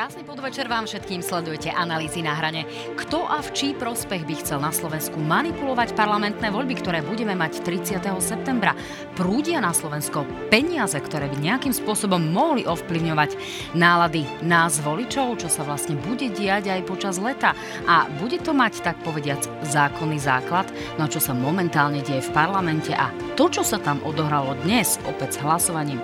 Krásny podvečer vám všetkým sledujete analýzy na hrane. Kto a v čí prospech by chcel na Slovensku manipulovať parlamentné voľby, ktoré budeme mať 30. septembra? Prúdia na Slovensko peniaze, ktoré by nejakým spôsobom mohli ovplyvňovať nálady nás voličov, čo sa vlastne bude diať aj počas leta. A bude to mať, tak povediac, zákonný základ, no čo sa momentálne deje v parlamente a to, čo sa tam odohralo dnes, opäť s hlasovaním,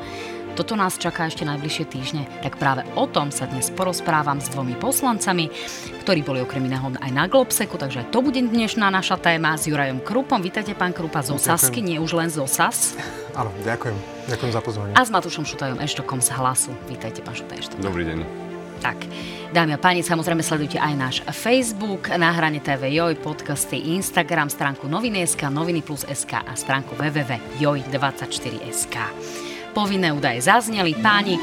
toto nás čaká ešte najbližšie týždne, tak práve o tom sa dnes porozprávam s dvomi poslancami, ktorí boli okrem iného aj na Globseku, takže to bude dnešná naša téma s Jurajom Krupom. Vítajte, pán Krupa, zo Sasky, nie už len zo SAS. Áno, ďakujem. Ďakujem za pozvanie. A s Matúšom Šutajom Eštokom z Hlasu. Vítajte, pán Šutaj Eštok. Dobrý deň. Tak, dámy a páni, samozrejme sledujte aj náš Facebook, na hrane TV Joj, podcasty, Instagram, stránku Noviny.sk, Noviny plus SK a stránku www.joj24.sk povinné údaje zazneli. Páni,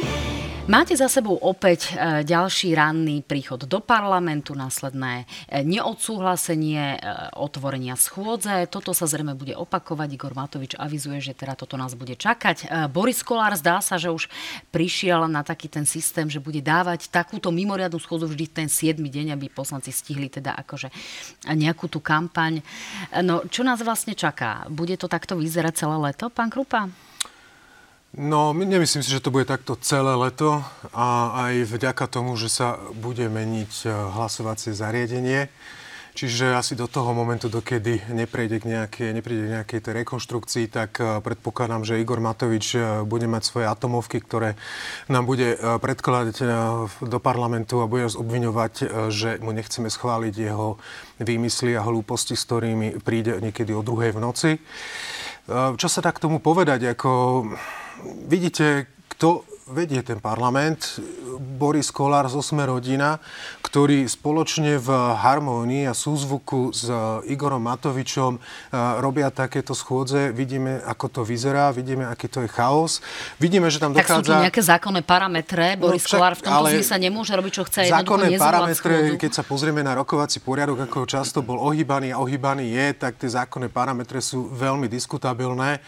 Máte za sebou opäť e, ďalší ranný príchod do parlamentu, následné e, neodsúhlasenie e, otvorenia schôdze. Toto sa zrejme bude opakovať. Igor Matovič avizuje, že teda toto nás bude čakať. Boris Kolár zdá sa, že už prišiel na taký ten systém, že bude dávať takúto mimoriadnu schôdzu vždy ten 7 deň, aby poslanci stihli teda akože nejakú tú kampaň. No, čo nás vlastne čaká? Bude to takto vyzerať celé leto, pán Krupa? No, nemyslím si, že to bude takto celé leto a aj vďaka tomu, že sa bude meniť e, hlasovacie zariadenie. Čiže asi do toho momentu, dokedy neprejde k nejakej, neprejde k nejakej tej rekonštrukcii, tak e, predpokladám, že Igor Matovič e, bude mať svoje atomovky, ktoré nám bude predkladať do parlamentu a bude nás obviňovať, že mu nechceme schváliť jeho výmysly a hlúposti, s ktorými príde niekedy o druhej v noci. Čo sa dá k tomu povedať? Ako vidíte, kto vedie ten parlament, Boris Kolár z Osme rodina, ktorí spoločne v harmónii a súzvuku s Igorom Matovičom e, robia takéto schôdze. Vidíme, ako to vyzerá, vidíme, aký to je chaos. Vidíme, že tam dochádza... Tak sú tu nejaké zákonné parametre. No Boris no, však, Kolár v tomto zmysle nemôže robiť, čo chce. Zákonné parametre, schôdzu. keď sa pozrieme na rokovací poriadok, ako často bol ohýbaný a ohýbaný je, tak tie zákonné parametre sú veľmi diskutabilné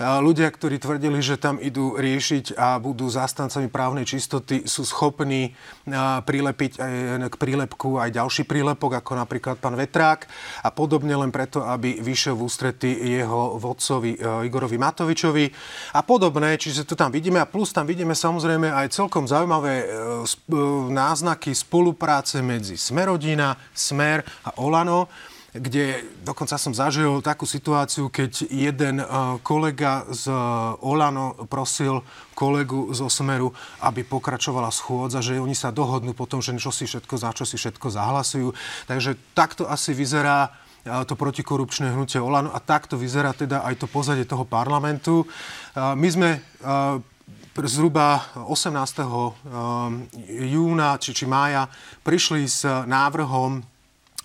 ľudia, ktorí tvrdili, že tam idú riešiť a budú zástancami právnej čistoty, sú schopní prilepiť k prílepku aj ďalší prílepok, ako napríklad pán Vetrák. A podobne len preto, aby vyšiel v ústrety jeho vodcovi e, Igorovi Matovičovi. A podobné. Čiže to tam vidíme. A plus tam vidíme samozrejme aj celkom zaujímavé e, e, náznaky spolupráce medzi Smerodina, Smer a Olano kde dokonca som zažil takú situáciu, keď jeden eh, kolega z eh, Olano prosil kolegu zo Smeru, aby pokračovala schôdza, že oni sa dohodnú potom, že čo si všetko, za čo si všetko zahlasujú. Takže takto asi vyzerá eh, to protikorupčné hnutie Olano a takto vyzerá teda aj to pozadie toho parlamentu. My sme zhruba 18. júna či, či mája prišli s návrhom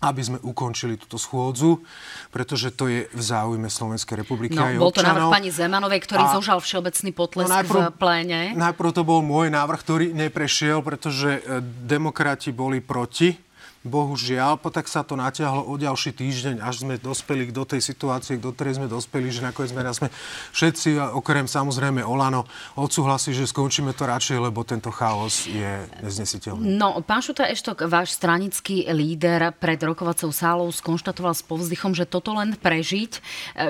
aby sme ukončili túto schôdzu, pretože to je v záujme Slovenskej republiky no, aj bol to návrh pani Zemanovej, ktorý a, zožal všeobecný potlesk no najprv, v pléne. Najprv to bol môj návrh, ktorý neprešiel, pretože e, demokrati boli proti bohužiaľ, tak sa to natiahlo o ďalší týždeň, až sme dospeli do tej situácie, do ktorej sme dospeli, že nakoniec sme, sme všetci, okrem samozrejme Olano, odsúhlasí, že skončíme to radšej, lebo tento chaos je neznesiteľný. No, pán Šuta Eštok, váš stranický líder pred rokovacou sálou skonštatoval s povzdychom, že toto len prežiť.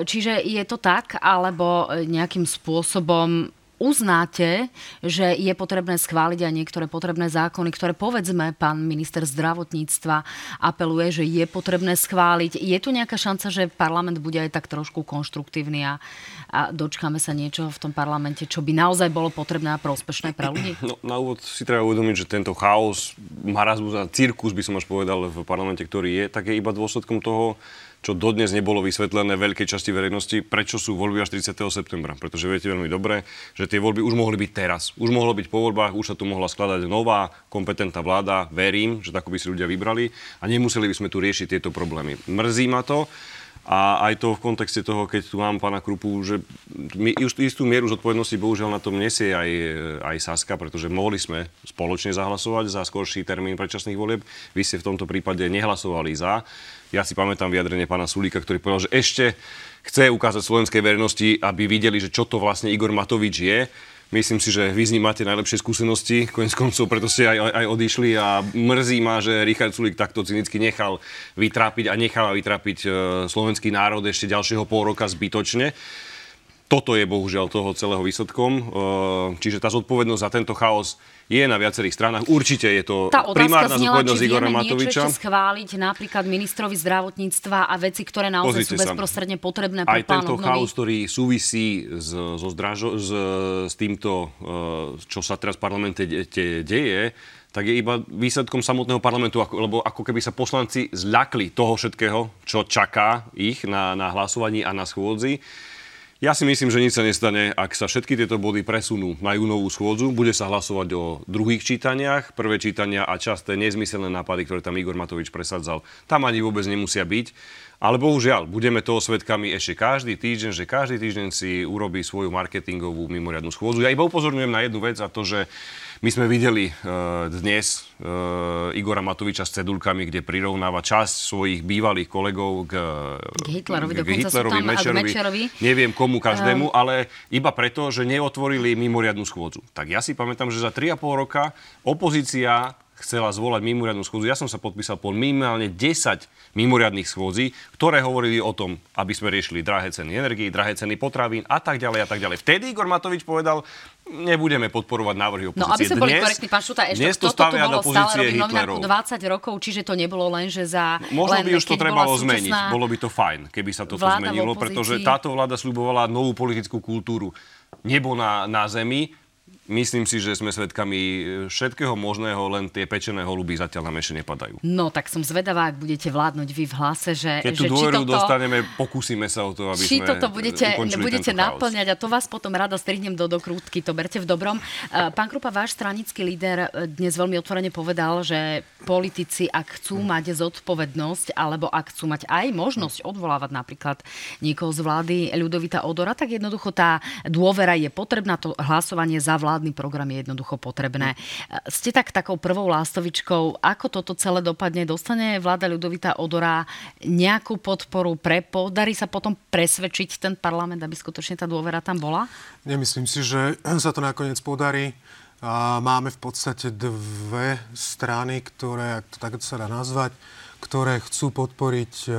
Čiže je to tak, alebo nejakým spôsobom uznáte, že je potrebné schváliť aj niektoré potrebné zákony, ktoré povedzme pán minister zdravotníctva apeluje, že je potrebné schváliť. Je tu nejaká šanca, že parlament bude aj tak trošku konštruktívny a, a dočkáme sa niečo v tom parlamente, čo by naozaj bolo potrebné a prospešné pre ľudí? No, na úvod si treba uvedomiť, že tento chaos, marazmus a cirkus by som až povedal v parlamente, ktorý je, tak je iba dôsledkom toho, čo dodnes nebolo vysvetlené veľkej časti verejnosti, prečo sú voľby až 30. septembra. Pretože viete veľmi dobre, že tie voľby už mohli byť teraz. Už mohlo byť po voľbách, už sa tu mohla skladať nová kompetentná vláda. Verím, že takú by si ľudia vybrali a nemuseli by sme tu riešiť tieto problémy. Mrzí ma to, a aj to v kontexte toho, keď tu mám pána Krupu, že my istú mieru zodpovednosti bohužiaľ na tom nesie aj, aj Saska, pretože mohli sme spoločne zahlasovať za skorší termín predčasných volieb. Vy ste v tomto prípade nehlasovali za. Ja si pamätám vyjadrenie pána Sulíka, ktorý povedal, že ešte chce ukázať slovenskej verejnosti, aby videli, že čo to vlastne Igor Matovič je Myslím si, že vy ním máte najlepšie skúsenosti, konec koncov, preto ste aj, aj odišli a mrzí ma, že Richard Sulik takto cynicky nechal vytrápiť a necháva vytrápiť e, slovenský národ ešte ďalšieho pol roka zbytočne. Toto je bohužiaľ toho celého výsledkom. E, čiže tá zodpovednosť za tento chaos je na viacerých stranách. Určite je to tá primárna zodpovednosť Igora Matoviča. Niečo schváliť napríklad ministrovi zdravotníctva a veci, ktoré naozaj Pozrite sú bezprostredne sa. potrebné pre Aj tento chaos, ktorý súvisí s, so zdražo, s, s týmto, eh, čo sa teraz v parlamente de, deje, tak je iba výsledkom samotného parlamentu, ako, lebo ako keby sa poslanci zľakli toho všetkého, čo čaká ich na, na hlasovaní a na schôdzi. Ja si myslím, že nič sa nestane, ak sa všetky tieto body presunú na júnovú schôdzu. Bude sa hlasovať o druhých čítaniach. Prvé čítania a časté nezmyselné nápady, ktoré tam Igor Matovič presadzal, tam ani vôbec nemusia byť. Ale bohužiaľ, budeme toho svetkami ešte každý týždeň, že každý týždeň si urobí svoju marketingovú mimoriadnu schôdzu. Ja iba upozorňujem na jednu vec a to, že my sme videli uh, dnes uh, Igora Matoviča s cedulkami, kde prirovnáva časť svojich bývalých kolegov k, k Hitlerovi, k Hitlerovi, Mečerovi, Mečerovi. Neviem komu každému, uh, ale iba preto, že neotvorili mimoriadnu schôdzu. Tak ja si pamätám, že za 3,5 roka opozícia chcela zvolať mimoriadnu schôdzu. Ja som sa podpísal po minimálne 10 mimoriadných schôdzí, ktoré hovorili o tom, aby sme riešili drahé ceny energii, drahé ceny potravín a tak ďalej a tak ďalej. Vtedy Igor Matovič povedal, nebudeme podporovať návrhy opozície. No aby sme boli korektní, pán Šuta, ešte dnes to bolo stále robiť novinárku 20 rokov, čiže to nebolo len, že za... Možno by už to trebalo zmeniť, bolo by to fajn, keby sa toto zmenilo, pretože táto vláda slubovala novú politickú kultúru. Nebo na, na zemi, Myslím si, že sme svedkami e, všetkého možného, len tie pečené holuby zatiaľ nám ešte nepadajú. No, tak som zvedavá, ak budete vládnuť vy v hlase, že... Keď tú dôveru toto, dostaneme, pokúsime sa o to, aby či sme toto budete, budete naplňať a to vás potom rada strihnem do dokrútky, to berte v dobrom. E, pán Krupa, váš stranický líder e, dnes veľmi otvorene povedal, že politici, ak chcú mať zodpovednosť, alebo ak chcú mať aj možnosť odvolávať napríklad niekoho z vlády Ľudovita Odora, tak jednoducho tá dôvera je potrebná, to hlasovanie za vládu vládny program je jednoducho potrebné. Ste tak takou prvou lástovičkou, ako toto celé dopadne? Dostane vláda Ľudovita Odora nejakú podporu pre Darí sa potom presvedčiť ten parlament, aby skutočne tá dôvera tam bola? Nemyslím si, že sa to nakoniec podarí. Máme v podstate dve strany, ktoré, ak to tak sa dá nazvať, ktoré chcú podporiť e,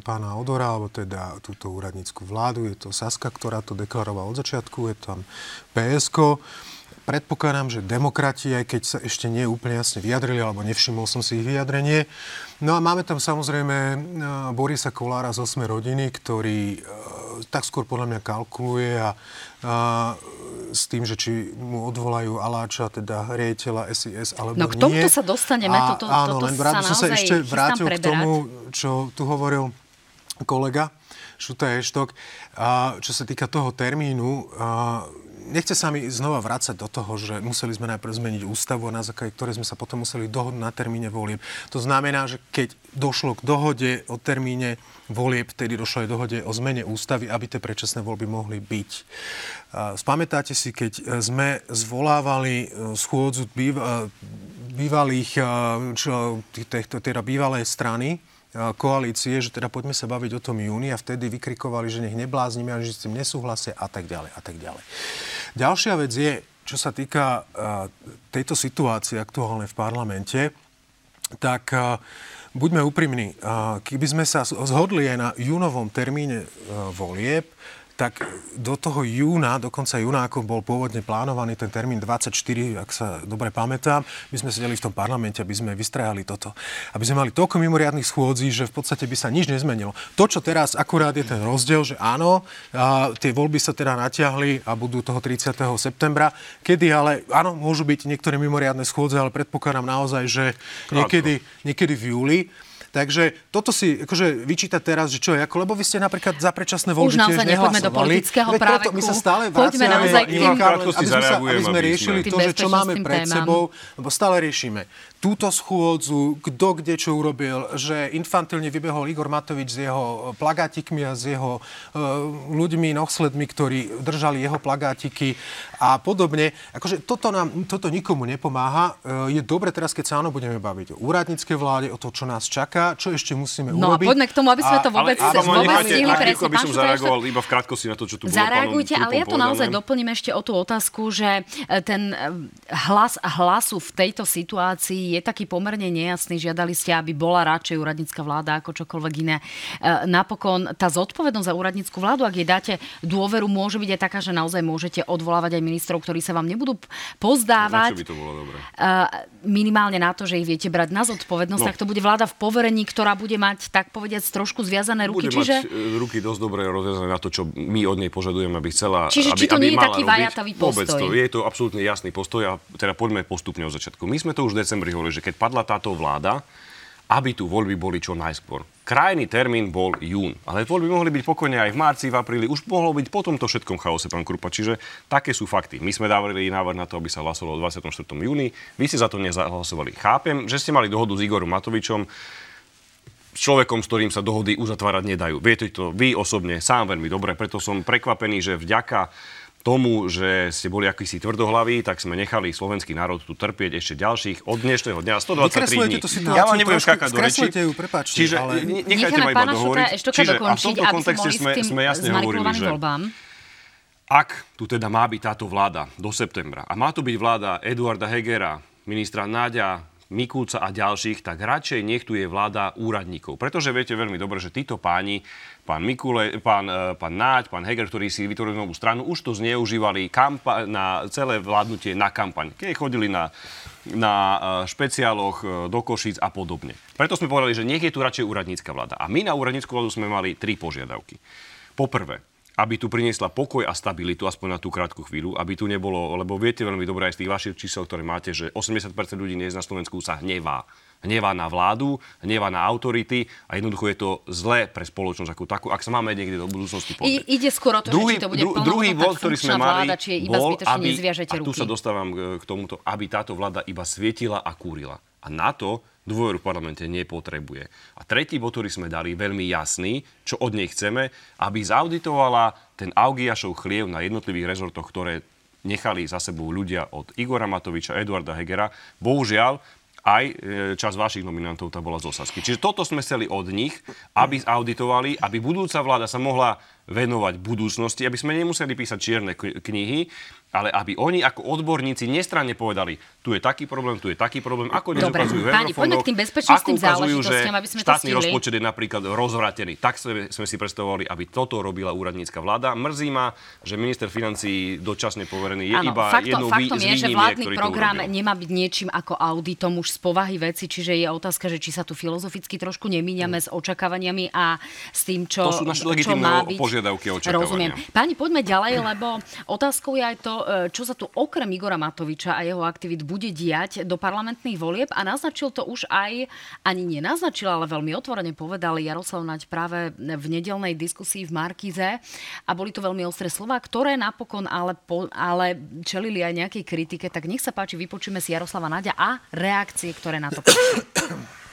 pána Odora, alebo teda túto úradnícku vládu. Je to Saska, ktorá to deklarovala od začiatku, je tam PSK. Predpokladám, že demokrati, aj keď sa ešte nie úplne jasne vyjadrili, alebo nevšimol som si ich vyjadrenie. No a máme tam samozrejme e, Borisa Kolára z 8 rodiny, ktorý e, tak skôr podľa mňa kalkuluje a, a s tým, že či mu odvolajú Aláča, teda riaditeľa SIS, alebo nie. No k tomuto sa dostaneme. A, toto, áno, toto len rád som sa ešte vrátil k tomu, čo tu hovoril kolega Šuta Eštok. A čo sa týka toho termínu, a, nechce sa mi znova vrácať do toho, že museli sme najprv zmeniť ústavu, na základe ktorej sme sa potom museli dohodnúť na termíne volieb. To znamená, že keď došlo k dohode o termíne volieb, vtedy došlo aj dohode o zmene ústavy, aby tie predčasné voľby mohli byť. Spamätáte si, keď sme zvolávali e, schôdzu e, bývalých, e, čo, teda bývalej strany, koalície, že teda poďme sa baviť o tom júni a vtedy vykrikovali, že nech nebláznime že s tým nesúhlasia a tak ďalej a tak ďalej. Ďalšia vec je, čo sa týka tejto situácie aktuálnej v parlamente, tak buďme úprimní, keby sme sa zhodli aj na júnovom termíne volieb, tak do toho júna, do konca júna, ako bol pôvodne plánovaný ten termín 24, ak sa dobre pamätám, my sme sedeli v tom parlamente, aby sme vystrajali toto. Aby sme mali toľko mimoriadných schôdzí, že v podstate by sa nič nezmenilo. To, čo teraz akurát je ten rozdiel, že áno, a tie voľby sa teda natiahli a budú toho 30. septembra, kedy ale, áno, môžu byť niektoré mimoriadne schôdze, ale predpokladám naozaj, že niekedy, niekedy v júli. Takže toto si akože vyčítať teraz, že čo je, ako, lebo vy ste napríklad za predčasné voľby Už naozaj nepoďme do politického práveku. My sa stále vraciame naozaj k tým... aby, sme sa, aby sme riešili to, že čo máme pred témam. sebou, lebo stále riešime túto schôdzu, kto kde čo urobil, že infantilne vybehol Igor Matovič s jeho plagátikmi a s jeho uh, ľuďmi, nohsledmi, ktorí držali jeho plagátiky a podobne. Akože toto, nám, toto nikomu nepomáha. Uh, je dobre teraz, keď sa áno budeme baviť o úradníckej vláde, o to, čo nás čaká, ľudia, čo ešte musíme no, urobiť. No poďme k tomu, aby sme to vôbec, ale, ale, vôbec stihli presne. Aby som zareagoval iba v krátkosti na to, čo tu bolo Zareagujte, ale ja to naozaj doplním ešte o tú otázku, že e, ten e, hlas hlasu v tejto situácii je taký pomerne nejasný. Žiadali ste, aby bola radšej úradnícka vláda ako čokoľvek iné. E, napokon tá zodpovednosť za úradnícku vládu, ak jej dáte dôveru, môže byť aj taká, že naozaj môžete odvolávať aj ministrov, ktorí sa vám nebudú pozdávať. Na by to bolo dobré? Minimálne na to, že ich viete brať na zodpovednosť, no. tak to bude vláda v poverení, ktorá bude mať, tak povediať, trošku zviazané ruky. Bude čiže... mať e, ruky dosť dobre rozviazané na to, čo my od nej požadujeme, aby chcela. Čiže aby, či to aby nie je taký vajatavý postoj? Vôbec to, je to absolútne jasný postoj a teda poďme postupne od začiatku. My sme to už v decembri hovorili, že keď padla táto vláda, aby tu voľby boli čo najskôr. Krajný termín bol jún, ale voľby mohli byť pokojne aj v marci, v apríli, už mohlo byť po tomto všetkom chaose, pán Krupa. Čiže také sú fakty. My sme dávali návrh na to, aby sa hlasovalo 24. júni. Vy ste za to nezahlasovali. Chápem, že ste mali dohodu s Igorom Matovičom, človekom, s ktorým sa dohody uzatvárať nedajú. Viete to vy osobne sám veľmi dobre, preto som prekvapený, že vďaka tomu, že ste boli akýsi tvrdohlaví, tak sme nechali slovenský národ tu trpieť ešte ďalších od dnešného dňa 123 dní. ja vám nebudem skákať do reči. Ju, prepáčte, Čiže ale... nechajte ma iba dohovoriť. Čiže a v tomto kontexte sme, sme jasne hovorili, že voľbám. ak tu teda má byť táto vláda do septembra a má tu byť vláda Eduarda Hegera, ministra Náďa, Mikulca a ďalších, tak radšej nech tu je vláda úradníkov. Pretože viete veľmi dobre, že títo páni pán Mikule, pán, e, pán Náď, pán Heger, ktorí si vytvorili novú stranu, už to zneužívali kampa- na celé vládnutie na kampaň. Keď chodili na, na e, špeciáloch e, do Košíc a podobne. Preto sme povedali, že nech je tu radšej úradnícka vláda. A my na úradnícku vládu sme mali tri požiadavky. Poprvé, aby tu priniesla pokoj a stabilitu, aspoň na tú krátku chvíľu, aby tu nebolo, lebo viete veľmi dobre aj z tých vašich čísel, ktoré máte, že 80% ľudí dnes na Slovensku sa hnevá hnevá na vládu, hnevá na autority a jednoducho je to zlé pre spoločnosť ako takú, ak sa máme niekde do budúcnosti pozrieť. I, ide skôr o to, druhý, že či to bude dru, druhý bod, ktorý sme mali, vláda, či je iba bol, aby, a tu sa dostávam k tomuto, aby táto vláda iba svietila a kúrila. A na to dôveru v parlamente nepotrebuje. A tretí bod, ktorý sme dali, veľmi jasný, čo od nej chceme, aby zauditovala ten Augiašov chliev na jednotlivých rezortoch, ktoré nechali za sebou ľudia od Igora Matoviča, Eduarda Hegera. Bohužiaľ, aj e, čas vašich nominantov tam bola z Osasky. Čiže toto sme chceli od nich, aby auditovali, aby budúca vláda sa mohla venovať budúcnosti, aby sme nemuseli písať čierne knihy, ale aby oni ako odborníci nestranne povedali, tu je taký problém, tu je taký problém, ako dnes ukazujú v Páni, poďme k tým bezpečnostným záležitostiam, aby sme štátny to rozpočet je napríklad rozvratený. Tak sme, sme si predstavovali, aby toto robila úradnícka vláda. Mrzí ma, že minister financí dočasne poverený je ano, iba faktom, jednou faktom je, že vládny program nemá byť niečím ako auditom už z povahy veci, čiže je otázka, že či sa tu filozoficky trošku nemíňame s očakávaniami a s tým, čo, to sú naše čo má byť. požiadavky a očakávania. Rozumiem. Páni, poďme ďalej, lebo otázkou je aj to, čo sa tu okrem Igora Matoviča a jeho aktivít bude diať do parlamentných volieb? A naznačil to už aj, ani nenaznačil, ale veľmi otvorene povedal Jaroslav Naď práve v nedelnej diskusii v Markize. A boli to veľmi ostré slova, ktoré napokon ale, po, ale čelili aj nejakej kritike, tak nech sa páči, vypočujeme si Jaroslava Naďa a reakcie, ktoré na to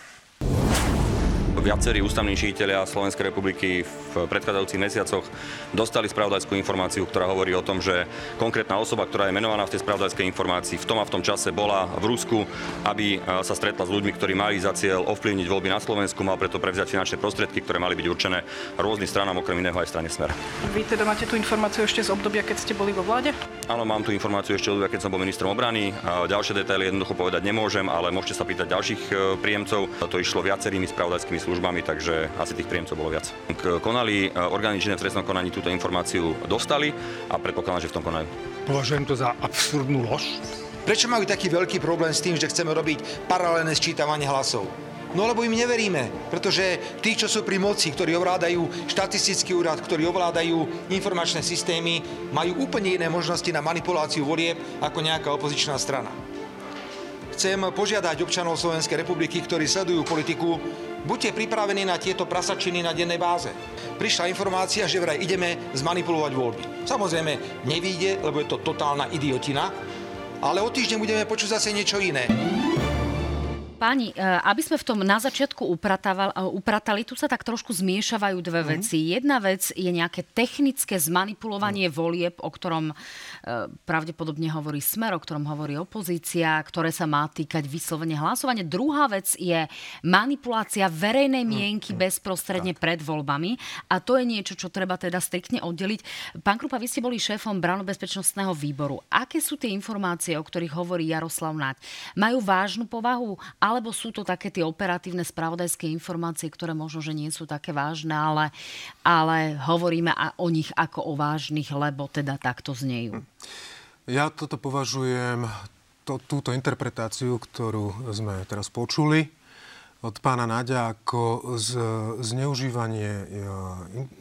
viacerí ústavní činiteľia Slovenskej republiky v predchádzajúcich mesiacoch dostali spravodajskú informáciu, ktorá hovorí o tom, že konkrétna osoba, ktorá je menovaná v tej spravodajskej informácii, v tom a v tom čase bola v Rusku, aby e, sa stretla s ľuďmi, ktorí mali za cieľ ovplyvniť voľby na Slovensku, mal preto prevziať finančné prostriedky, ktoré mali byť určené rôznym stranám, okrem iného aj strane Smer. Vy teda máte tú informáciu ešte z obdobia, keď ste boli vo vláde? Áno, mám tú informáciu ešte od obdobia, keď som bol ministrom obrany. Ďalšie detaily jednoducho povedať nemôžem, ale môžete sa pýtať ďalších e, príjemcov. To išlo viacerými spravodajskými službami, takže asi tých príjemcov bolo viac. Konali e, orgány činné v trestnom konaní túto informáciu dostali a predpokladám, že v tom konajú. Považujem to za absurdnú lož. Prečo majú taký veľký problém s tým, že chceme robiť paralelné sčítavanie hlasov? No lebo im neveríme, pretože tí, čo sú pri moci, ktorí ovládajú štatistický úrad, ktorí ovládajú informačné systémy, majú úplne iné možnosti na manipuláciu volieb ako nejaká opozičná strana. Chcem požiadať občanov Slovenskej republiky, ktorí sledujú politiku, Buďte pripravení na tieto prasačiny na dennej báze. Prišla informácia, že vraj ideme zmanipulovať voľby. Samozrejme, nevíde, lebo je to totálna idiotina, ale o týždeň budeme počuť zase niečo iné. Páni, e, aby sme v tom na začiatku upratali, tu sa tak trošku zmiešavajú dve mm-hmm. veci. Jedna vec je nejaké technické zmanipulovanie mm. volieb, o ktorom e, pravdepodobne hovorí Smer, o ktorom hovorí opozícia, ktoré sa má týkať vyslovene hlasovania. Druhá vec je manipulácia verejnej mienky mm. bezprostredne tak. pred voľbami a to je niečo, čo treba teda striktne oddeliť. Pán Krupa, vy ste boli šéfom Brano-bezpečnostného výboru. Aké sú tie informácie, o ktorých hovorí Jaroslav Naď? Majú vážnu povahu? alebo sú to také tie operatívne spravodajské informácie, ktoré možno, že nie sú také vážne, ale, ale hovoríme o nich ako o vážnych, lebo teda takto znejú. Ja toto považujem, to, túto interpretáciu, ktorú sme teraz počuli, od pána Nadia ako z, zneužívanie e,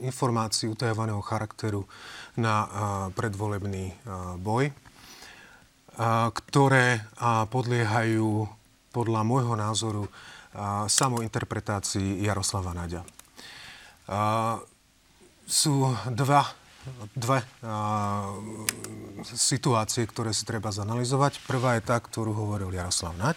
informácií utajovaného charakteru na predvolebný boj, ktoré podliehajú podľa môjho názoru samointerpretácii Jaroslava Naďa. Sú dva, dve situácie, ktoré si treba zanalizovať. Prvá je tá, ktorú hovoril Jaroslav Naď.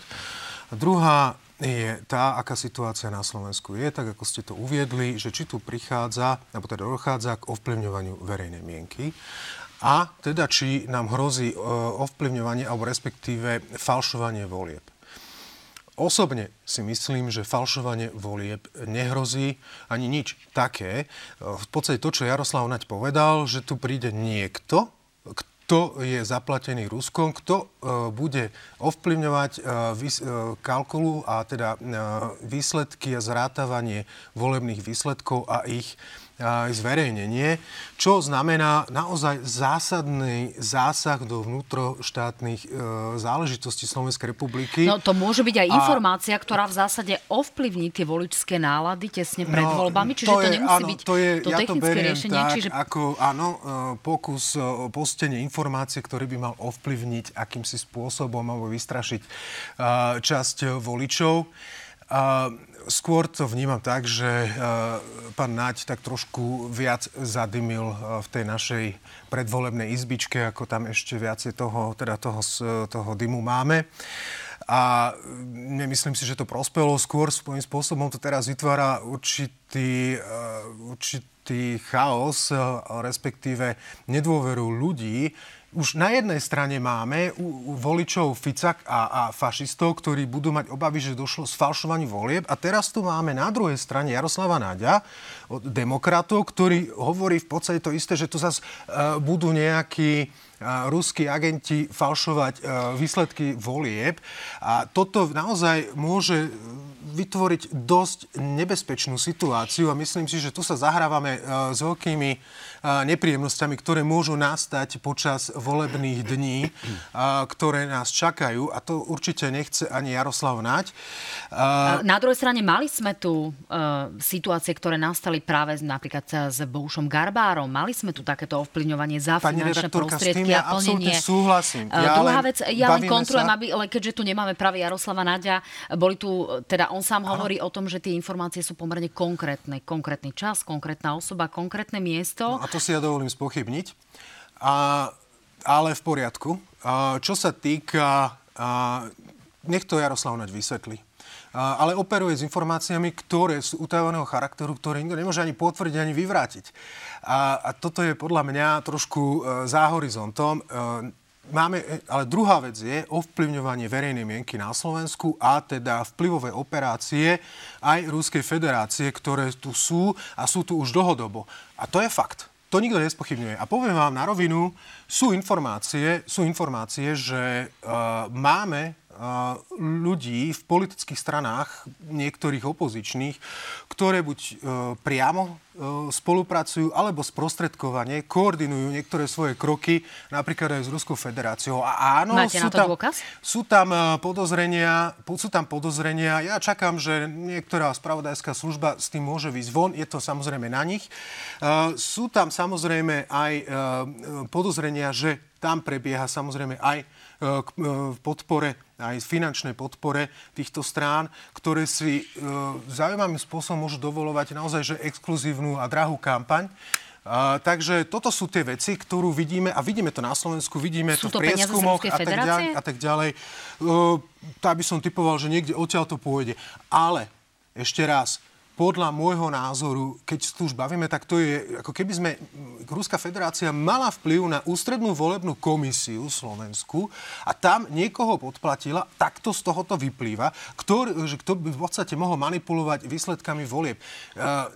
A druhá je tá, aká situácia na Slovensku je, tak ako ste to uviedli, že či tu prichádza, alebo teda dochádza k ovplyvňovaniu verejnej mienky a teda či nám hrozí ovplyvňovanie alebo respektíve falšovanie volieb. Osobne si myslím, že falšovanie volieb nehrozí ani nič také. V podstate to, čo Jaroslav Naď povedal, že tu príde niekto, kto je zaplatený Ruskom, kto uh, bude ovplyvňovať uh, kalkulu a teda výsledky a zrátavanie volebných výsledkov a ich zverejnenie, čo znamená naozaj zásadný zásah do vnútroštátnych e, záležitostí Slovenskej republiky. No to môže byť aj a... informácia, ktorá v zásade ovplyvní tie voličské nálady tesne pred no, voľbami, čiže to, je, to nemusí áno, byť to, je, to ja technické to riešenie. Tak, čiže... ako, áno, e, pokus o postenie informácie, ktorý by mal ovplyvniť akýmsi spôsobom alebo vystrašiť e, časť voličov. Skôr to vnímam tak, že e, pán Naď tak trošku viac zadymil e, v tej našej predvolebnej izbičke, ako tam ešte viacej toho, teda toho, toho dymu máme. A nemyslím si, že to prospelo. Skôr svojím spôsobom to teraz vytvára určitý, e, určitý chaos, respektíve nedôveru ľudí už na jednej strane máme u, u voličov Ficak a, a fašistov, ktorí budú mať obavy, že došlo s falšovaním volieb. A teraz tu máme na druhej strane Jaroslava Náďa, od demokratov, ktorý hovorí v podstate to isté, že tu zase uh, budú nejakí ruskí agenti falšovať e, výsledky volieb. A toto naozaj môže vytvoriť dosť nebezpečnú situáciu a myslím si, že tu sa zahrávame e, s veľkými nepríjemnosťami, ktoré môžu nastať počas volebných dní, ktoré nás čakajú. A to určite nechce ani Jaroslav Naď. Na druhej strane mali sme tu e, situácie, ktoré nastali práve napríklad s Boušom Garbárom. Mali sme tu takéto ovplyvňovanie za Pani finančné prostriedky ja a plnenie. súhlasím. E, ja Druhá vec, ja len kontrolujem, sa... aby, ale keďže tu nemáme práve Jaroslava Naďa, boli tu, teda on sám ano. hovorí o tom, že tie informácie sú pomerne konkrétne. Konkrétny čas, konkrétna osoba, konkrétne miesto. No to si ja dovolím spochybniť. A, ale v poriadku. A, čo sa týka... A, nech to Jaroslav Naď vysvetlí. A, ale operuje s informáciami, ktoré sú utajovaného charakteru, ktoré nikto nemôže ani potvrdiť, ani vyvrátiť. A, a toto je podľa mňa trošku e, za horizontom. E, máme, e, ale druhá vec je ovplyvňovanie verejnej mienky na Slovensku a teda vplyvové operácie aj Ruskej federácie, ktoré tu sú a sú tu už dlhodobo. A to je fakt. To nikto nespochybňuje. A poviem vám na rovinu, sú informácie, sú informácie že uh, máme ľudí v politických stranách, niektorých opozičných, ktoré buď e, priamo e, spolupracujú, alebo sprostredkovanie, koordinujú niektoré svoje kroky, napríklad aj s Ruskou federáciou. A áno, Máte sú, tam, dôkaz? sú tam e, podozrenia, sú tam podozrenia. Ja čakám, že niektorá spravodajská služba s tým môže výsť von. Je to samozrejme na nich. Sú tam samozrejme aj podozrenia, že tam prebieha samozrejme aj k podpore aj finančnej podpore týchto strán, ktoré si e, zaujímavým spôsobom môžu dovolovať naozaj že exkluzívnu a drahú kampaň. Uh, takže toto sú tie veci, ktorú vidíme a vidíme to na Slovensku, vidíme sú to v prieskumoch a tak ďalej. A tak ďalej. Uh, tá by som typoval, že niekde odtiaľ to pôjde. Ale ešte raz, podľa môjho názoru, keď tu už bavíme, tak to je, ako keby sme, Ruská federácia mala vplyv na ústrednú volebnú komisiu Slovensku a tam niekoho podplatila, takto z tohoto vyplýva, ktorý, že kto by v podstate mohol manipulovať výsledkami volieb. E,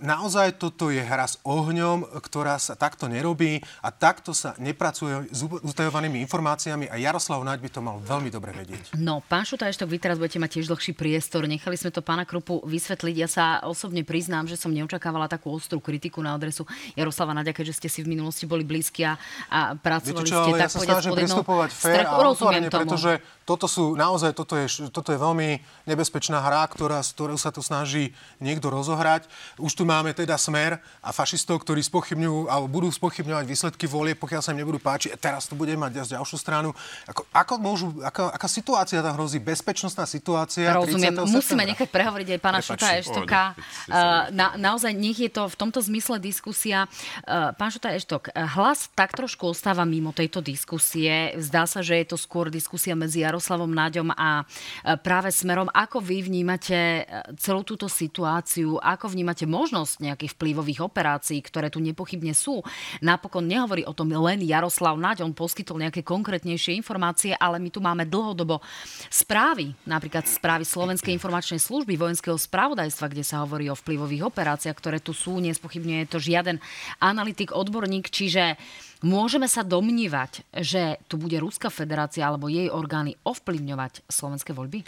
naozaj toto je hra s ohňom, ktorá sa takto nerobí a takto sa nepracuje s utajovanými informáciami a Jaroslav Naď by to mal veľmi dobre vedieť. No, pán Šutajštok, vy teraz budete mať tiež dlhší priestor. Nechali sme to pána Krupu vysvetliť. Ja sa osobne osobne priznám, že som neočakávala takú ostrú kritiku na adresu Jaroslava Nadia, keďže ste si v minulosti boli blízki a, a pracovali Viete čo, ste ale tak ja sa snažím pristupovať fér a otvorene, pretože toto sú naozaj, toto je, toto je veľmi nebezpečná hra, ktorá, ktorú sa tu snaží niekto rozohrať. Už tu máme teda smer a fašistov, ktorí spochybňujú, alebo budú spochybňovať výsledky volie, pokiaľ sa im nebudú páčiť. Teraz tu bude mať ďalšiu stranu. Ako, ako môžu, ako, aká situácia tam hrozí? Bezpečnostná situácia? Rozumiem. Musíme nechať prehovoriť aj pána Šuta Eštoka. Uh, na, naozaj nech je to v tomto zmysle diskusia. Uh, pán Šuta Eštok, hlas tak trošku ostáva mimo tejto diskusie. Zdá sa, že je to skôr diskusia medzi Jaro Jaroslavom Náďom a e, práve smerom, ako vy vnímate e, celú túto situáciu, ako vnímate možnosť nejakých vplyvových operácií, ktoré tu nepochybne sú. Napokon nehovorí o tom len Jaroslav Naď, on poskytol nejaké konkrétnejšie informácie, ale my tu máme dlhodobo správy, napríklad správy Slovenskej informačnej služby, vojenského spravodajstva, kde sa hovorí o vplyvových operáciách, ktoré tu sú, nespochybňuje to žiaden analytik, odborník, čiže Môžeme sa domnívať, že tu bude Ruská federácia alebo jej orgány ovplyvňovať slovenské voľby?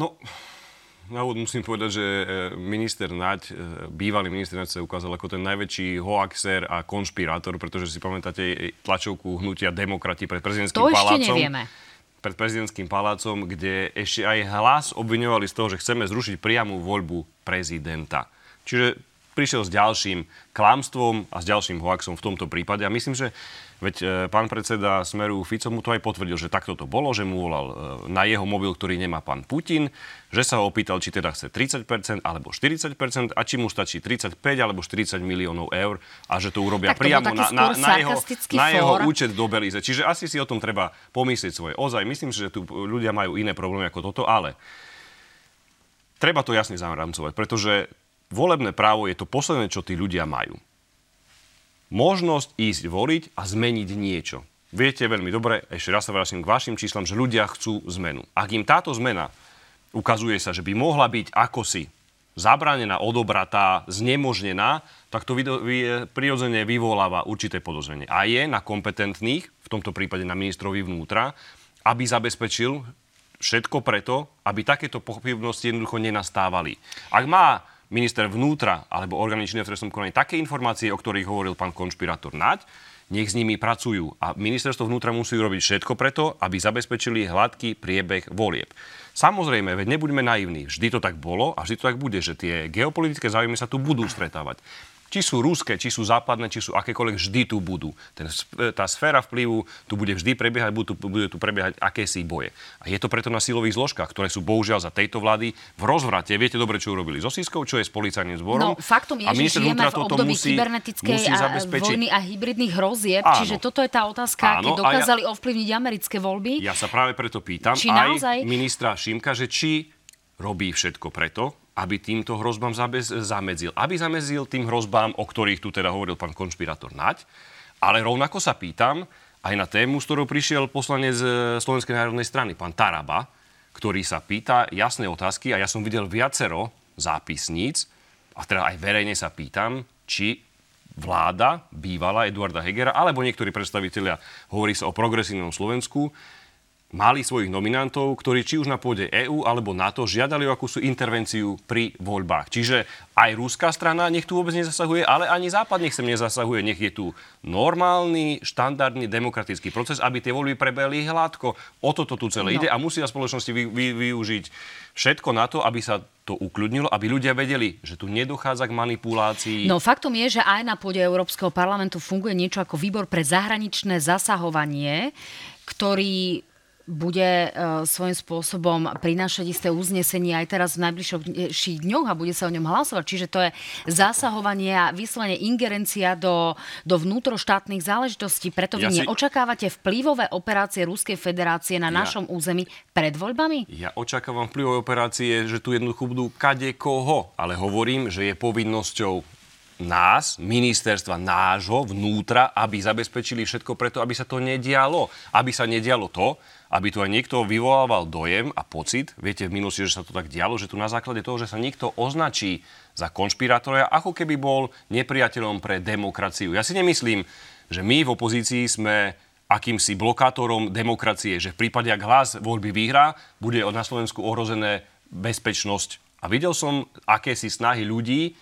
No, na úvod musím povedať, že e, minister Naď, e, bývalý minister Naď sa ukázal ako ten najväčší hoaxer a konšpirátor, pretože si pamätáte tlačovku hnutia demokrati pred prezidentským to palácom. To ešte nevieme pred prezidentským palácom, kde ešte aj hlas obviňovali z toho, že chceme zrušiť priamu voľbu prezidenta. Čiže prišiel s ďalším klamstvom a s ďalším hoaxom v tomto prípade. A myslím, že veď e, pán predseda Smeru Fico mu to aj potvrdil, že takto to bolo, že mu volal e, na jeho mobil, ktorý nemá pán Putin, že sa ho opýtal, či teda chce 30% alebo 40% a či mu stačí 35 alebo 40 miliónov eur a že to urobia to priamo na, na, na, jeho, na jeho účet do Belize. Čiže asi si o tom treba pomyslieť svoje. Ozaj, myslím že tu ľudia majú iné problémy ako toto, ale treba to jasne zaramcovať, pretože volebné právo je to posledné, čo tí ľudia majú. Možnosť ísť voliť a zmeniť niečo. Viete veľmi dobre, ešte raz sa vrátim k vašim číslam, že ľudia chcú zmenu. Ak im táto zmena ukazuje sa, že by mohla byť akosi zabranená, odobratá, znemožnená, tak to prirodzene vyvoláva určité podozrenie. A je na kompetentných, v tomto prípade na ministrovi vnútra, aby zabezpečil všetko preto, aby takéto pochybnosti jednoducho nenastávali. Ak má minister vnútra alebo orgány činné v trestnom konaní také informácie, o ktorých hovoril pán konšpirátor Naď, nech s nimi pracujú. A ministerstvo vnútra musí robiť všetko preto, aby zabezpečili hladký priebeh volieb. Samozrejme, veď nebuďme naivní. Vždy to tak bolo a vždy to tak bude, že tie geopolitické záujmy sa tu budú stretávať či sú ruské, či sú západné, či sú akékoľvek, vždy tu budú. Ten, tá sféra vplyvu tu bude vždy prebiehať, budú, bude tu prebiehať akési boje. A je to preto na silových zložkách, ktoré sú bohužiaľ za tejto vlády v rozvrate. Viete dobre, čo urobili so Siskou, čo je s policajným zborom. No, faktom je, a že žijeme v období musí, kybernetickej musí zabezpečiť... vojny a hybridných hrozieb. Áno. Čiže toto je tá otázka, Áno, keď dokázali ja, ovplyvniť americké voľby. Ja sa práve preto pýtam či aj naozaj... ministra Šimka, že či robí všetko preto, aby týmto hrozbám zamedzil. Aby zamedzil tým hrozbám, o ktorých tu teda hovoril pán konšpirátor Naď. Ale rovnako sa pýtam aj na tému, s ktorou prišiel poslanec Slovenskej národnej strany, pán Taraba, ktorý sa pýta jasné otázky a ja som videl viacero zápisníc a teda aj verejne sa pýtam, či vláda bývala Eduarda Hegera alebo niektorí predstavitelia, hovorí sa o progresívnom Slovensku, mali svojich nominantov, ktorí či už na pôde EÚ alebo NATO žiadali o akúsi intervenciu pri voľbách. Čiže aj rúská strana nech tu vôbec nezasahuje, ale ani Západ nech sem nezasahuje. Nech je tu normálny, štandardný demokratický proces, aby tie voľby prebehli hladko. O toto tu celé no. ide a musí na spoločnosti vy, vy, využiť všetko na to, aby sa to ukľudnilo, aby ľudia vedeli, že tu nedochádza k manipulácii. No faktom je, že aj na pôde Európskeho parlamentu funguje niečo ako výbor pre zahraničné zasahovanie, ktorý bude uh, svojím spôsobom prinášať isté uznesenie aj teraz v najbližších dňoch a bude sa o ňom hlasovať. Čiže to je zasahovanie a vyslovene ingerencia do, do vnútroštátnych záležitostí. Preto vy ja si... neočakávate vplyvové operácie Ruskej federácie na ja... našom území pred voľbami? Ja očakávam vplyvové operácie, že tu jednoducho budú kade koho, ale hovorím, že je povinnosťou nás, ministerstva nášho vnútra, aby zabezpečili všetko preto, aby sa to nedialo. Aby sa nedialo to, aby tu aj niekto vyvolával dojem a pocit, viete v minulosti, že sa to tak dialo, že tu na základe toho, že sa niekto označí za konšpirátora, ako keby bol nepriateľom pre demokraciu. Ja si nemyslím, že my v opozícii sme akýmsi blokátorom demokracie, že v prípade, ak hlas voľby vyhrá, bude na Slovensku ohrozené bezpečnosť. A videl som akési snahy ľudí,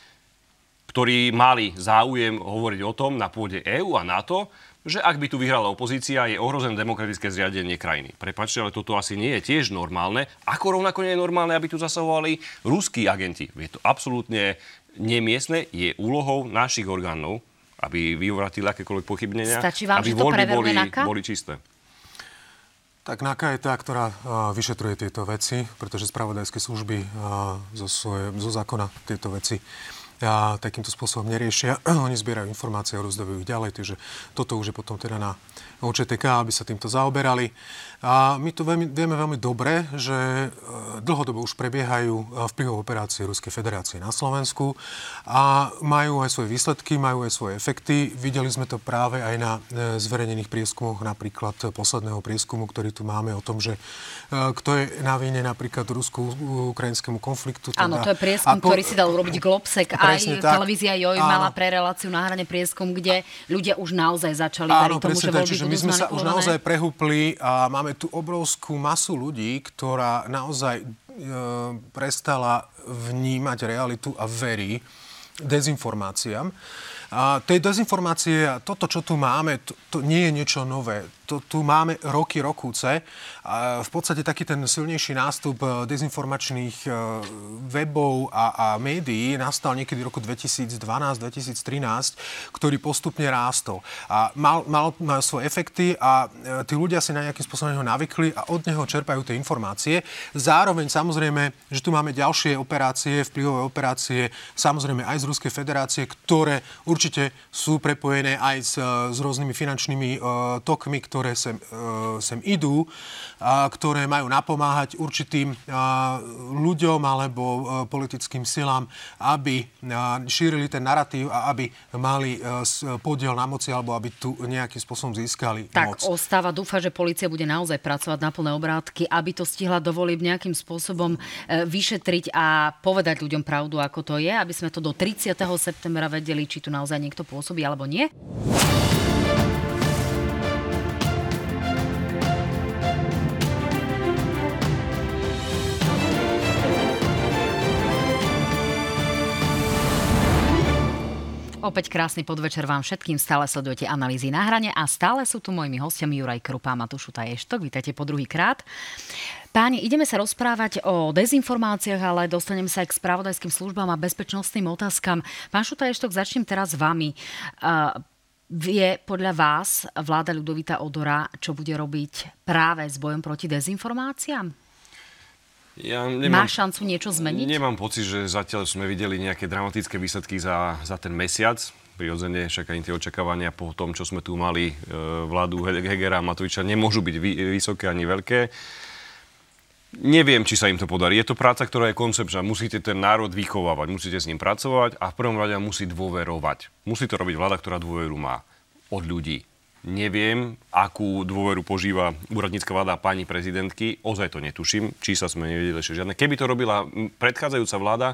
ktorí mali záujem hovoriť o tom na pôde EÚ a NATO, že ak by tu vyhrala opozícia, je ohrozené demokratické zriadenie krajiny. Prepačte, ale toto asi nie je tiež normálne. Ako rovnako nie je normálne, aby tu zasahovali ruskí agenti. Je to absolútne nemiestne, je úlohou našich orgánov, aby vyvratili akékoľvek pochybnenia, Stačí vám, aby že to voľby boli, NAKA? boli čisté. Tak NAKA je tá, ktorá vyšetruje tieto veci, pretože spravodajské služby zo, svoje, zo zákona tieto veci a takýmto spôsobom neriešia. Oni zbierajú informácie a rozdavujú ich ďalej, takže toto už je potom teda na OČTK, aby sa týmto zaoberali. A my to vieme, vieme veľmi dobre, že e, dlhodobo už prebiehajú e, vplyvové operácie Ruskej federácie na Slovensku a majú aj svoje výsledky, majú aj svoje efekty. Videli sme to práve aj na e, zverejnených prieskumoch, napríklad posledného prieskumu, ktorý tu máme o tom, že kto je na vine napríklad rusko-ukrajinskému konfliktu. Teda, Áno, to je prieskum, po... ktorý si dal urobiť Globsek. Aj tak. televízia Joj Áno. mala pre reláciu na hrane prieskum, kde ľudia už naozaj začali veriť tomu, že voľby čiže my sme sa už naozaj prehúpli a máme tu obrovskú masu ľudí, ktorá naozaj e, prestala vnímať realitu a verí dezinformáciám. A tej dezinformácie a toto, čo tu máme, to, to nie je niečo nové to tu máme roky, rokúce. V podstate taký ten silnejší nástup eh, dezinformačných eh, webov a, a médií nastal niekedy v roku 2012-2013, ktorý postupne rástol. A mal, mal, mal svoje efekty a eh, tí ľudia si na nejakým spôsobom ho navykli a od neho čerpajú tie informácie. Zároveň samozrejme, že tu máme ďalšie operácie, vplyvové operácie, samozrejme aj z Ruskej federácie, ktoré určite sú prepojené aj s, s rôznymi finančnými uh, tokmi, ktoré ktoré sem, e, sem idú, a ktoré majú napomáhať určitým ľuďom alebo e, politickým silám, aby šírili ten narratív a aby mali e, podiel na moci alebo aby tu nejakým spôsobom získali tak, moc. Tak ostáva dúfa, že policia bude naozaj pracovať na plné obrátky, aby to stihla dovoliť nejakým spôsobom vyšetriť a povedať ľuďom pravdu, ako to je, aby sme to do 30. septembra vedeli, či tu naozaj niekto pôsobí alebo nie. Opäť krásny podvečer vám všetkým. Stále sledujete analýzy na hrane a stále sú tu mojimi hostiami Juraj Krupa a Matúšu Taještok. Vítajte po druhý krát. Páni, ideme sa rozprávať o dezinformáciách, ale dostaneme sa aj k spravodajským službám a bezpečnostným otázkam. Pán Šutaještok, začnem teraz vami. Uh, vie podľa vás vláda Ľudovita Odora, čo bude robiť práve s bojom proti dezinformáciám? Ja nemám, Má šancu niečo zmeniť? Nemám pocit, že zatiaľ sme videli nejaké dramatické výsledky za, za ten mesiac. Prirodzene však ani tie očakávania po tom, čo sme tu mali e, vládu Hegera a Matoviča, nemôžu byť vy, vysoké ani veľké. Neviem, či sa im to podarí. Je to práca, ktorá je koncepčná. Musíte ten národ vychovávať, musíte s ním pracovať a v prvom rade musí dôverovať. Musí to robiť vláda, ktorá dôveru má od ľudí. Neviem, akú dôveru požíva úradnícka vláda pani prezidentky. Ozaj to netuším. Čísla sme nevedeli ešte žiadne. Keby to robila predchádzajúca vláda,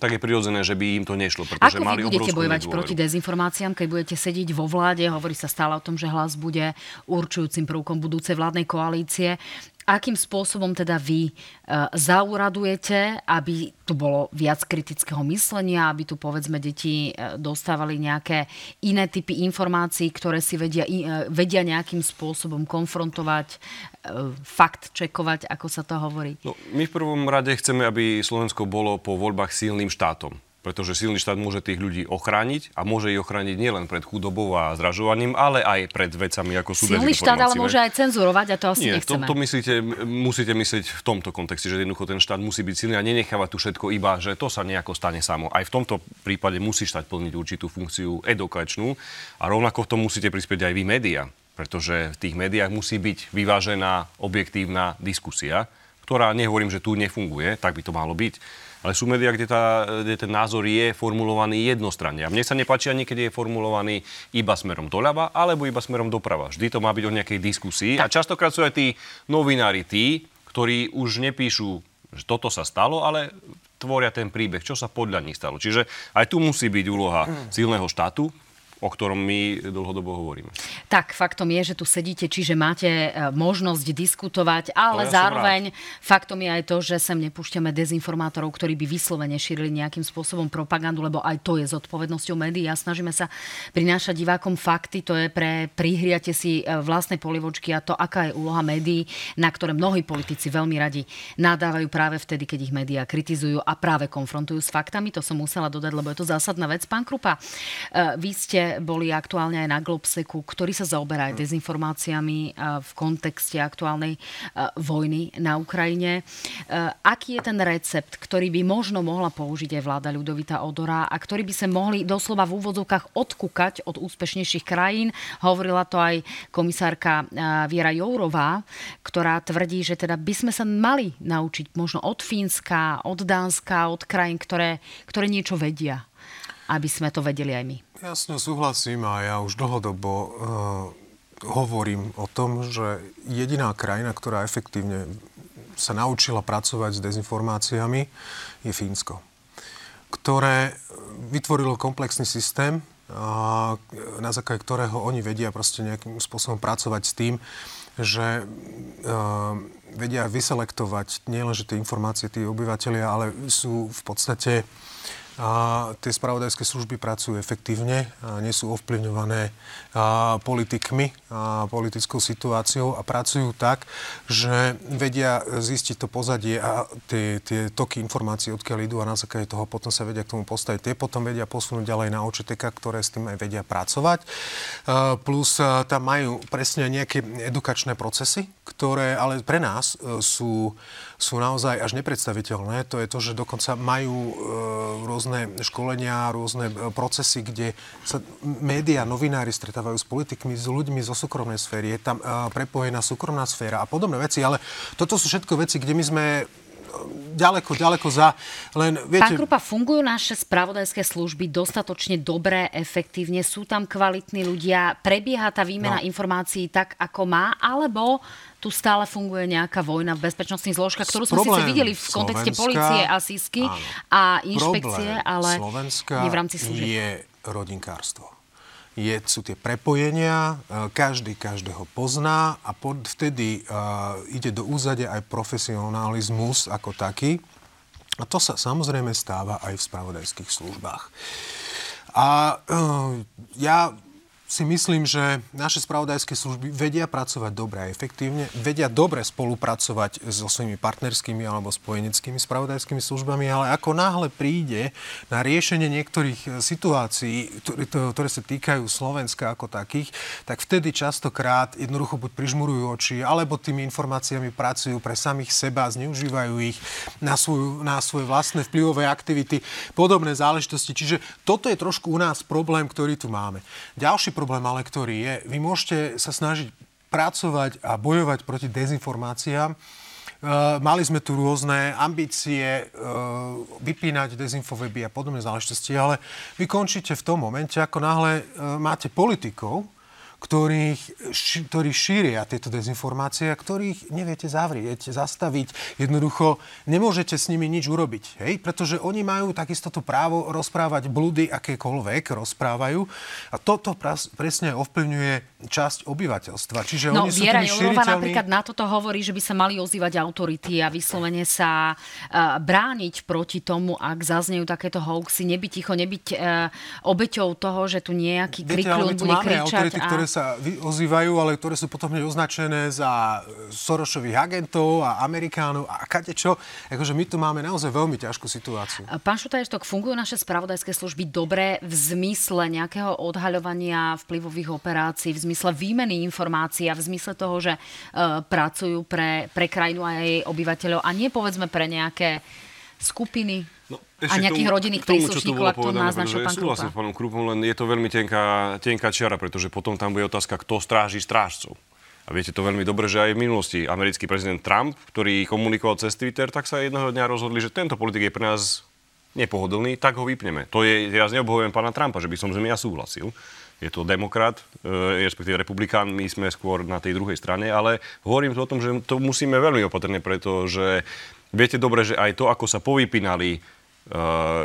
tak je prirodzené, že by im to nešlo, pretože Ako mali vy budete bojovať nedôveru. proti dezinformáciám, keď budete sedieť vo vláde? Hovorí sa stále o tom, že hlas bude určujúcim prvkom budúcej vládnej koalície akým spôsobom teda vy uh, zauradujete, aby tu bolo viac kritického myslenia, aby tu povedzme deti uh, dostávali nejaké iné typy informácií, ktoré si vedia, uh, vedia nejakým spôsobom konfrontovať, fakt čekovať, ako sa to hovorí? No, my v prvom rade chceme, aby Slovensko bolo po voľbách silným štátom pretože silný štát môže tých ľudí ochrániť a môže ich ochrániť nielen pred chudobou a zdražovaním, ale aj pred vecami ako sú Silný štát ale môže aj cenzurovať a to asi Nie, nechceme. To, to myslíte, musíte myslieť v tomto kontexte, že jednoducho ten štát musí byť silný a nenechávať tu všetko iba, že to sa nejako stane samo. Aj v tomto prípade musí štát plniť určitú funkciu edukačnú a rovnako v tom musíte prispieť aj vy média, pretože v tých médiách musí byť vyvážená, objektívna diskusia, ktorá, nehovorím, že tu nefunguje, tak by to malo byť, ale sú médiá, kde, tá, kde ten názor je formulovaný jednostranne. A mne sa nepáči ani, keď je formulovaný iba smerom doľava, alebo iba smerom doprava. Vždy to má byť o nejakej diskusii. Tak. A častokrát sú aj tí novinári tí, ktorí už nepíšu, že toto sa stalo, ale tvoria ten príbeh, čo sa podľa nich stalo. Čiže aj tu musí byť úloha silného štátu, o ktorom my dlhodobo hovoríme. Tak, faktom je, že tu sedíte, čiže máte e, možnosť diskutovať, ale ja zároveň faktom je aj to, že sem nepúšťame dezinformátorov, ktorí by vyslovene šírili nejakým spôsobom propagandu, lebo aj to je zodpovednosťou médií a snažíme sa prinášať divákom fakty, to je pre prihriate si e, vlastnej polivočky a to, aká je úloha médií, na ktoré mnohí politici veľmi radi nadávajú práve vtedy, keď ich médiá kritizujú a práve konfrontujú s faktami. To som musela dodať, lebo je to zásadná vec. Pán Krupa, e, vy ste boli aktuálne aj na Globseku, ktorý sa zaoberá aj dezinformáciami v kontexte aktuálnej vojny na Ukrajine. Aký je ten recept, ktorý by možno mohla použiť aj vláda Ľudovita Odora a ktorý by sa mohli doslova v úvodzovkách odkúkať od úspešnejších krajín? Hovorila to aj komisárka Viera Jourová, ktorá tvrdí, že teda by sme sa mali naučiť možno od Fínska, od Dánska, od krajín, ktoré, ktoré niečo vedia aby sme to vedeli aj my. Ja s ňou súhlasím a ja už dlhodobo uh, hovorím o tom, že jediná krajina, ktorá efektívne sa naučila pracovať s dezinformáciami, je Fínsko, ktoré vytvorilo komplexný systém, a na základe ktorého oni vedia proste nejakým spôsobom pracovať s tým, že uh, vedia vyselektovať nielenže tie informácie tí obyvateľia, ale sú v podstate a tie spravodajské služby pracujú efektívne, a nie sú ovplyvňované a, politikmi a politickou situáciou a pracujú tak, že vedia zistiť to pozadie a tie, tie toky informácií, odkiaľ idú a na základe toho potom sa vedia k tomu postaviť. Tie potom vedia posunúť ďalej na OČTK, ktoré s tým aj vedia pracovať. A, plus a, tam majú presne nejaké edukačné procesy, ktoré ale pre nás e, sú sú naozaj až nepredstaviteľné. To je to, že dokonca majú e, rôzne školenia, rôzne e, procesy, kde sa médiá, novinári stretávajú s politikmi, s ľuďmi zo súkromnej sféry. Je tam e, prepojená súkromná sféra a podobné veci. Ale toto sú všetko veci, kde my sme ďaleko, ďaleko za. Len, viete... Pán Krupa, fungujú naše spravodajské služby dostatočne dobre, efektívne? Sú tam kvalitní ľudia? Prebieha tá výmena no. informácií tak, ako má? Alebo tu stále funguje nejaká vojna v bezpečnostných zložkách, ktorú sme síce videli v kontexte policie a sísky a inšpekcie, ale Slovenska nie v rámci služieb. je rodinkárstvo je, sú tie prepojenia, e, každý každého pozná a pod, vtedy uh, ide do úzadia aj profesionalizmus ako taký. A to sa samozrejme stáva aj v spravodajských službách. A uh, ja si myslím, že naše spravodajské služby vedia pracovať dobre a efektívne, vedia dobre spolupracovať so svojimi partnerskými alebo spojeneckými spravodajskými službami, ale ako náhle príde na riešenie niektorých situácií, ktoré sa týkajú Slovenska ako takých, tak vtedy častokrát jednoducho buď prižmurujú oči, alebo tými informáciami pracujú pre samých seba, zneužívajú ich na, svoju, na svoje vlastné vplyvové aktivity, podobné záležitosti. Čiže toto je trošku u nás problém, ktorý tu máme. Ďalší problém ale, ktorý je, vy môžete sa snažiť pracovať a bojovať proti dezinformáciám, Uh, mali sme tu rôzne ambície uh, vypínať dezinfoveby a podobné záležitosti, ale vy končíte v tom momente, ako náhle uh, máte politikov, ktorých, ši, ktorí šíria tieto dezinformácie a ktorých neviete zavrieť, zastaviť. Jednoducho nemôžete s nimi nič urobiť, hej? pretože oni majú takisto to právo rozprávať blúdy akékoľvek rozprávajú a toto pras, presne ovplyvňuje časť obyvateľstva. Čiže no, oni sú Viera Jourová šíriteľmi... napríklad na toto hovorí, že by sa mali ozývať autority a vyslovene sa uh, brániť proti tomu, ak zaznejú takéto hoaxy, nebyť ticho, nebyť uh, obeťou toho, že tu nejaký krikľun bude kričať. autority, a... ktoré sa ozývajú, ale ktoré sú potom hneď označené za Sorošových agentov a Amerikánov a kade čo. Akože my tu máme naozaj veľmi ťažkú situáciu. Pán Šutajstok, fungujú naše spravodajské služby dobre v zmysle nejakého odhaľovania vplyvových operácií, v zmysle výmeny informácií a v zmysle toho, že uh, pracujú pre, pre krajinu a jej obyvateľov a nie povedzme pre nejaké skupiny No, a nejakých rodinných príslušníkov, ako to naznačil pán Krupa. Súhlasím s pánom Krupom, len je to veľmi tenká, tenká čiara, pretože potom tam bude otázka, kto stráži strážcov. A viete to veľmi dobre, že aj v minulosti americký prezident Trump, ktorý komunikoval cez Twitter, tak sa jedného dňa rozhodli, že tento politik je pre nás nepohodlný, tak ho vypneme. To je, ja neobhovujem pána Trumpa, že by som s ja súhlasil. Je to demokrat, e, respektíve republikán, my sme skôr na tej druhej strane, ale hovorím to o tom, že to musíme veľmi opatrne, pretože viete dobre, že aj to, ako sa povypínali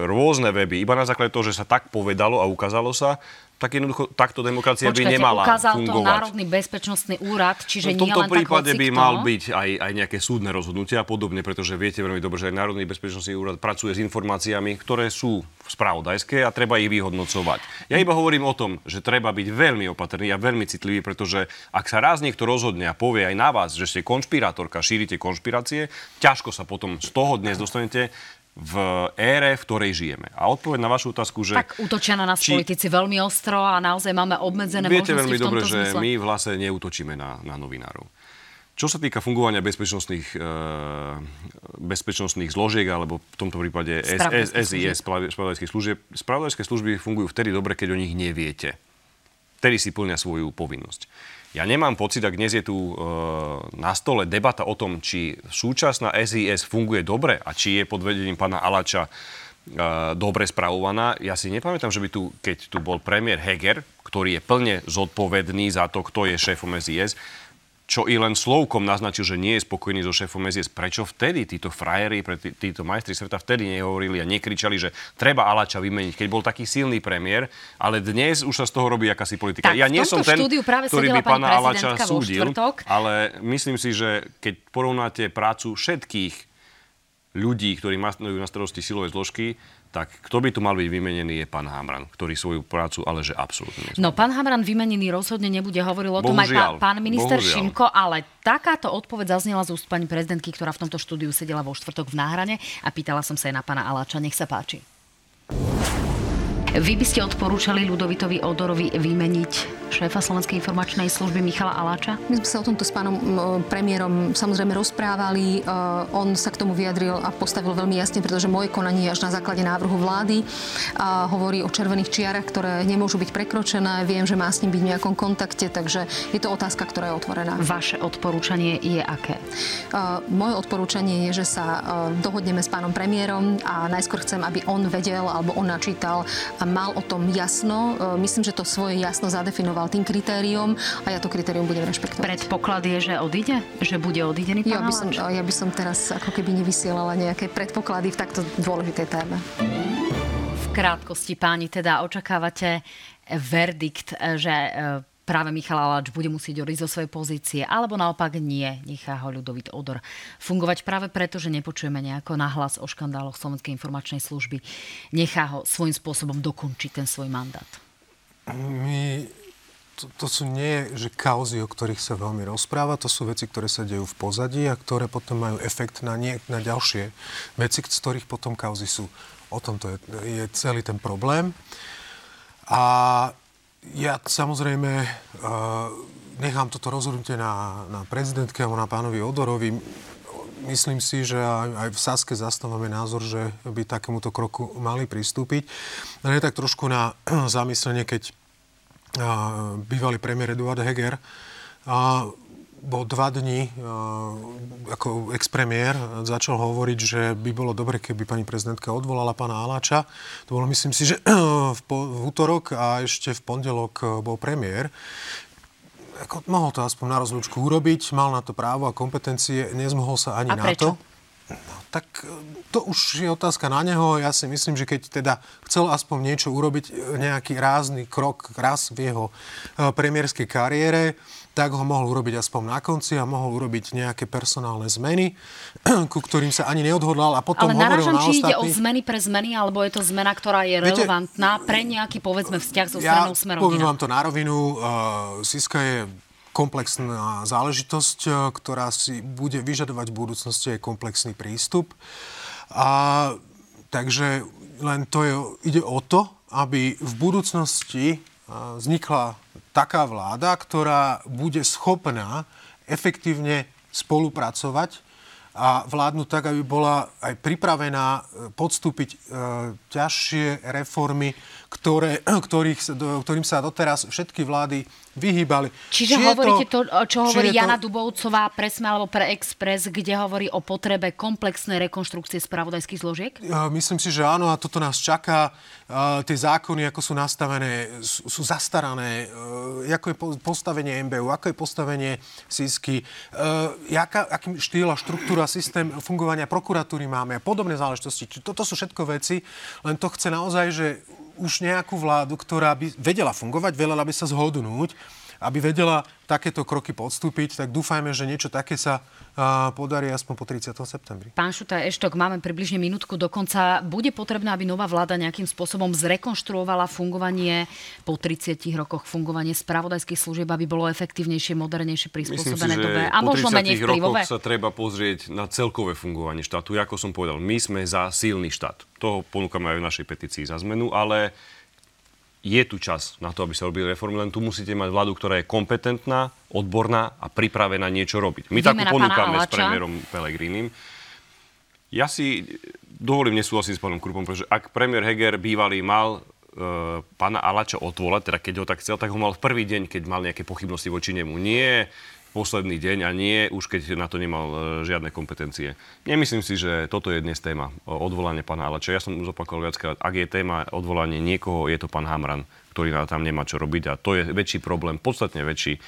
rôzne weby, iba na základe toho, že sa tak povedalo a ukázalo sa, tak jednoducho takto demokracia Počkajte, by nemala ukázal fungovať. to Národný bezpečnostný úrad, čiže no, v tomto nie len prípade tak by mal byť aj, aj nejaké súdne rozhodnutia a podobne, pretože viete veľmi dobre, že aj Národný bezpečnostný úrad pracuje s informáciami, ktoré sú spravodajské a treba ich vyhodnocovať. Ja iba hovorím o tom, že treba byť veľmi opatrný a veľmi citlivý, pretože ak sa raz niekto rozhodne a povie aj na vás, že ste konšpirátorka, šírite konšpirácie, ťažko sa potom z toho dnes dostanete v ére, v ktorej žijeme. A odpoveď na vašu otázku, že... Tak útočia na nás či... politici veľmi ostro a naozaj máme obmedzené Viete možnosti veľmi dobre, zmysle. že my v hlase neútočíme na, na novinárov. Čo sa týka fungovania bezpečnostných, e, bezpečnostných zložiek, alebo v tomto prípade SIS, spravodajských služieb, spravodajské služby fungujú vtedy dobre, keď o nich neviete. Vtedy si plnia svoju povinnosť. Ja nemám pocit, ak dnes je tu e, na stole debata o tom, či súčasná SIS funguje dobre a či je pod vedením pána Alača e, dobre spravovaná. Ja si nepamätám, že by tu, keď tu bol premiér Heger, ktorý je plne zodpovedný za to, kto je šéfom SIS, čo i len slovkom naznačil, že nie je spokojný so šéfom SIS. Prečo vtedy títo frajeri, tí, títo majstri sveta vtedy nehovorili a nekričali, že treba Alača vymeniť, keď bol taký silný premiér, ale dnes už sa z toho robí akási politika. Tak, ja nie som ten, práve ktorý by pána Alača súdil, ale myslím si, že keď porovnáte prácu všetkých ľudí, ktorí majú na starosti silové zložky, tak kto by tu mal byť vymenený je pán Hamran, ktorý svoju prácu ale že absolútne No pán Hamran vymenený rozhodne nebude, hovoril o tom aj pán, pán minister bohužiaľ. Šimko, ale takáto odpoveď zaznela z úst pani prezidentky, ktorá v tomto štúdiu sedela vo štvrtok v náhrane a pýtala som sa aj na pána Aláča. Nech sa páči. Vy by ste odporúčali Ľudovitovi Odorovi vymeniť šéfa Slovenskej informačnej služby Michala Aláča? My sme sa o tomto s pánom premiérom samozrejme rozprávali. E, on sa k tomu vyjadril a postavil veľmi jasne, pretože moje konanie až na základe návrhu vlády a hovorí o červených čiarach, ktoré nemôžu byť prekročené. Viem, že má s ním byť v nejakom kontakte, takže je to otázka, ktorá je otvorená. Vaše odporúčanie je aké? Uh, moje odporúčanie je, že sa uh, dohodneme s pánom premiérom a najskôr chcem, aby on vedel alebo on načítal mal o tom jasno. E, myslím, že to svoje jasno zadefinoval tým kritériom a ja to kritérium budem rešpektovať. Predpoklad je, že odíde? Že bude odídený pán ja by, som, ja by som teraz ako keby nevysielala nejaké predpoklady v takto dôležitej téme. V krátkosti, páni, teda očakávate verdikt, že e, práve Michal Aláč bude musieť odísť zo svojej pozície, alebo naopak nie, nechá ho ľudovit odor fungovať práve preto, že nepočujeme nejako nahlas o škandáloch Slovenskej informačnej služby. Nechá ho svojím spôsobom dokončiť ten svoj mandát. My to, to sú nie že kauzy, o ktorých sa veľmi rozpráva, to sú veci, ktoré sa dejú v pozadí a ktoré potom majú efekt na, nie, na ďalšie veci, z ktorých potom kauzy sú. O tom to je, je celý ten problém. A ja samozrejme uh, nechám toto rozhodnutie na, na prezidentke alebo na pánovi Odorovi. Myslím si, že aj, v Saske zastávame názor, že by takémuto kroku mali pristúpiť. No je tak trošku na zamyslenie, keď uh, bývalý premiér Eduard Heger uh, bol dva dní ako expremiér, začal hovoriť, že by bolo dobre, keby pani prezidentka odvolala pána Aláča. To bolo, myslím si, že v, v útorok a ešte v pondelok e, bol premiér. Ako, mohol to aspoň na rozlúčku urobiť, mal na to právo a kompetencie, nezmohol sa ani a na prečo? to. No, tak to už je otázka na neho. Ja si myslím, že keď teda chcel aspoň niečo urobiť, nejaký rázny krok raz v jeho premiérskej kariére, tak ho mohol urobiť aspoň na konci a mohol urobiť nejaké personálne zmeny, ku ktorým sa ani neodhodlal a potom Ale hovoril narážam, na či ostatní... ide o zmeny pre zmeny, alebo je to zmena, ktorá je Viete, relevantná pre nejaký, povedzme, vzťah so ja stranou Smer poviem rodina. vám to na rovinu. Uh, Siska je komplexná záležitosť, uh, ktorá si bude vyžadovať v budúcnosti aj komplexný prístup. A takže len to je, ide o to, aby v budúcnosti uh, vznikla taká vláda, ktorá bude schopná efektívne spolupracovať a vládnuť tak, aby bola aj pripravená e, podstúpiť e, ťažšie reformy, ktoré, ktorých, ktorým sa doteraz všetky vlády vyhýbali. Čiže Či hovoríte to, čo či hovorí to- Jana Dubovcová pre SME alebo pre Express, kde hovorí o potrebe komplexnej rekonštrukcie spravodajských zložiek? Myslím si, že áno a toto nás čaká. Tie zákony, ako sú nastavené, sú, zastarané. Uh, ako je po- postavenie MBU, ako je postavenie SISky, jaká, akým štýl a štruktúra, systém fungovania prokuratúry máme a podobné záležitosti. Toto sú všetko veci, len to chce naozaj, že už nejakú vládu, ktorá by vedela fungovať, vedela by sa zhodnúť, aby vedela takéto kroky podstúpiť, tak dúfajme, že niečo také sa podarí aspoň po 30. septembri. Pán Šuta Eštok, máme približne minútku do konca. Bude potrebné, aby nová vláda nejakým spôsobom zrekonštruovala fungovanie po 30 rokoch fungovanie spravodajských služieb, aby bolo efektívnejšie, modernejšie, Myslím si, prispôsobené dobe že a po možno 30 menej vplyvové? rokoch sa treba pozrieť na celkové fungovanie štátu. Ako som povedal, my sme za silný štát. To ponúkame aj v našej petícii za zmenu, ale je tu čas na to, aby sa robili reformy, len tu musíte mať vládu, ktorá je kompetentná, odborná a pripravená niečo robiť. My takú Výmena pána ponúkame s premiérom Pelegrínim. Ja si dovolím nesúhlasiť s pánom Krupom, pretože ak premiér Heger bývalý mal e, pána Alača odvolať, teda keď ho tak chcel, tak ho mal v prvý deň, keď mal nejaké pochybnosti voči nemu. Nie posledný deň a nie už keď na to nemal e, žiadne kompetencie. Nemyslím si, že toto je dnes téma odvolanie pána Alača. Ja som už opakoval viackrát, ak je téma odvolanie niekoho, je to pán Hamran, ktorý tam nemá čo robiť a to je väčší problém, podstatne väčší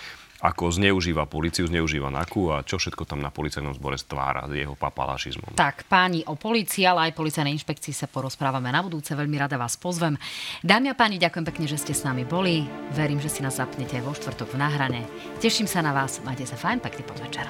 ako zneužíva policiu, zneužíva NAKU a čo všetko tam na policajnom zbore stvára s jeho papalašizmom. Tak, páni, o policii, ale aj policajnej inšpekcii sa porozprávame na budúce. Veľmi rada vás pozvem. Dámy a páni, ďakujem pekne, že ste s nami boli. Verím, že si nás zapnete aj vo štvrtok v náhrane. Teším sa na vás. Majte sa fajn, pekný podvečer.